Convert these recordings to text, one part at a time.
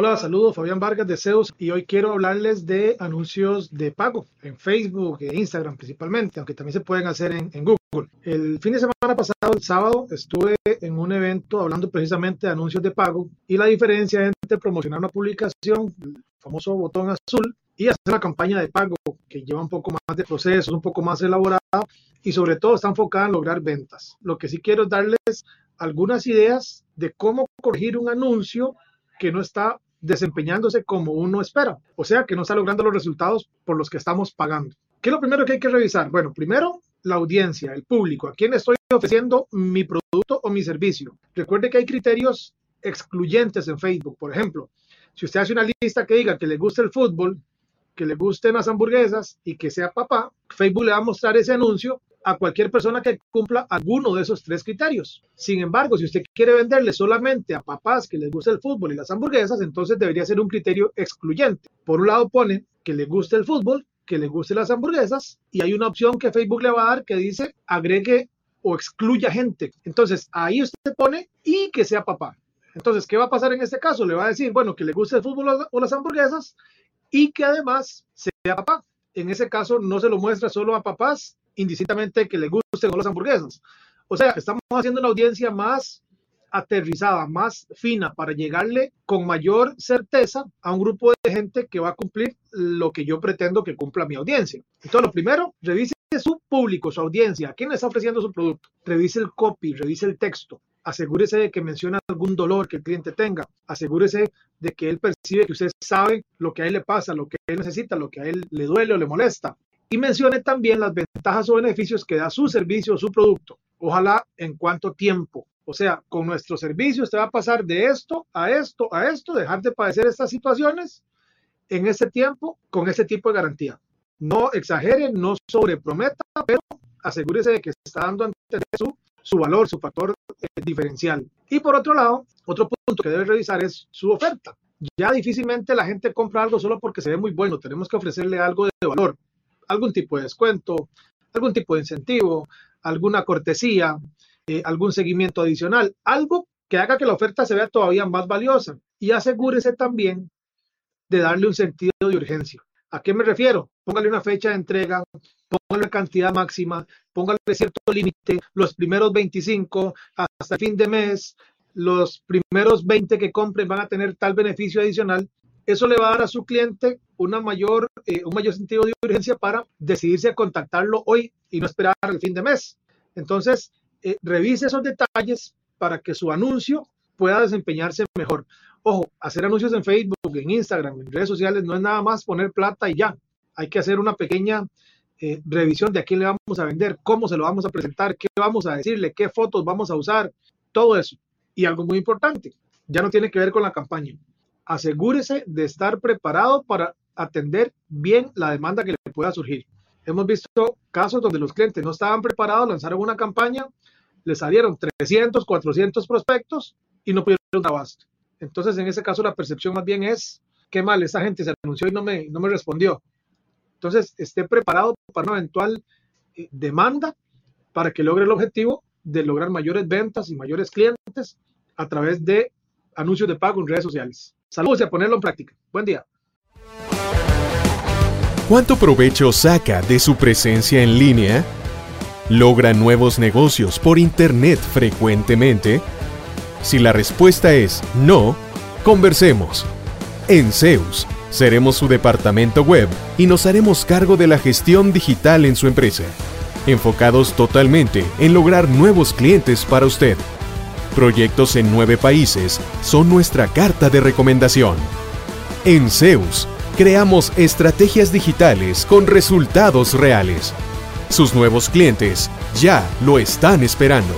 Hola, saludos, Fabián Vargas de Zeus y hoy quiero hablarles de anuncios de pago en Facebook e Instagram principalmente, aunque también se pueden hacer en, en, Google. El fin de semana pasado, el sábado, estuve en un evento hablando precisamente de anuncios de pago y la diferencia entre promocionar una publicación, el famoso botón azul, y hacer una campaña de pago que lleva un poco más de proceso, un poco más elaborada y sobre todo está enfocada en lograr ventas. Lo que sí quiero es darles algunas ideas de cómo corregir un anuncio que no está desempeñándose como uno espera, o sea, que no está logrando los resultados por los que estamos pagando. ¿Qué es lo primero que hay que revisar? Bueno, primero la audiencia, el público, a quién estoy ofreciendo mi producto o mi servicio. Recuerde que hay criterios excluyentes en Facebook, por ejemplo, si usted hace una lista que diga que le gusta el fútbol, que le gusten las hamburguesas y que sea papá, Facebook le va a mostrar ese anuncio a cualquier persona que cumpla alguno de esos tres criterios. Sin embargo, si usted quiere venderle solamente a papás que les gusta el fútbol y las hamburguesas, entonces debería ser un criterio excluyente. Por un lado pone que le guste el fútbol, que le guste las hamburguesas y hay una opción que Facebook le va a dar que dice agregue o excluya gente. Entonces ahí usted pone y que sea papá. Entonces, ¿qué va a pasar en este caso? Le va a decir, bueno, que le guste el fútbol o las hamburguesas y que además sea papá. En ese caso no se lo muestra solo a papás, indistintamente que le gusten las hamburguesas. O sea, estamos haciendo una audiencia más aterrizada, más fina, para llegarle con mayor certeza a un grupo de gente que va a cumplir lo que yo pretendo que cumpla mi audiencia. Entonces, lo primero, revise su público, su audiencia, a quién le está ofreciendo su producto. Revise el copy, revise el texto. Asegúrese de que menciona algún dolor que el cliente tenga. Asegúrese de que él percibe que usted sabe lo que a él le pasa, lo que él necesita, lo que a él le duele o le molesta y mencione también las ventajas o beneficios que da su servicio o su producto. Ojalá en cuánto tiempo. O sea, con nuestro servicio usted va a pasar de esto a esto a esto, dejar de padecer estas situaciones en ese tiempo con ese tipo de garantía. No exagere, no sobreprometa, pero asegúrese de que está dando a entender su, su valor, su factor eh, diferencial. Y por otro lado, otro punto que debe revisar es su oferta. Ya difícilmente la gente compra algo solo porque se ve muy bueno. Tenemos que ofrecerle algo de valor algún tipo de descuento, algún tipo de incentivo, alguna cortesía, eh, algún seguimiento adicional, algo que haga que la oferta se vea todavía más valiosa y asegúrese también de darle un sentido de urgencia. ¿A qué me refiero? Póngale una fecha de entrega, póngale cantidad máxima, póngale cierto límite, los primeros 25 hasta fin de mes, los primeros 20 que compren van a tener tal beneficio adicional eso le va a dar a su cliente una mayor, eh, un mayor sentido de urgencia para decidirse a contactarlo hoy y no esperar el fin de mes. Entonces, eh, revise esos detalles para que su anuncio pueda desempeñarse mejor. Ojo, hacer anuncios en Facebook, en Instagram, en redes sociales no es nada más poner plata y ya. Hay que hacer una pequeña eh, revisión de a quién le vamos a vender, cómo se lo vamos a presentar, qué vamos a decirle, qué fotos vamos a usar, todo eso. Y algo muy importante, ya no tiene que ver con la campaña asegúrese de estar preparado para atender bien la demanda que le pueda surgir. Hemos visto casos donde los clientes no estaban preparados, lanzaron una campaña, le salieron 300, 400 prospectos y no pudieron abasto. Entonces, en ese caso, la percepción más bien es, qué mal, esa gente se anunció y no me, no me respondió. Entonces, esté preparado para una eventual eh, demanda para que logre el objetivo de lograr mayores ventas y mayores clientes a través de anuncios de pago en redes sociales. Saludos y a ponerlo en práctica. Buen día. ¿Cuánto provecho saca de su presencia en línea? ¿Logra nuevos negocios por Internet frecuentemente? Si la respuesta es no, conversemos. En Zeus, seremos su departamento web y nos haremos cargo de la gestión digital en su empresa, enfocados totalmente en lograr nuevos clientes para usted. Proyectos en nueve países son nuestra carta de recomendación. En Zeus, creamos estrategias digitales con resultados reales. Sus nuevos clientes ya lo están esperando.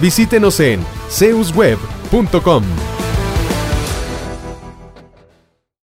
Visítenos en zeusweb.com.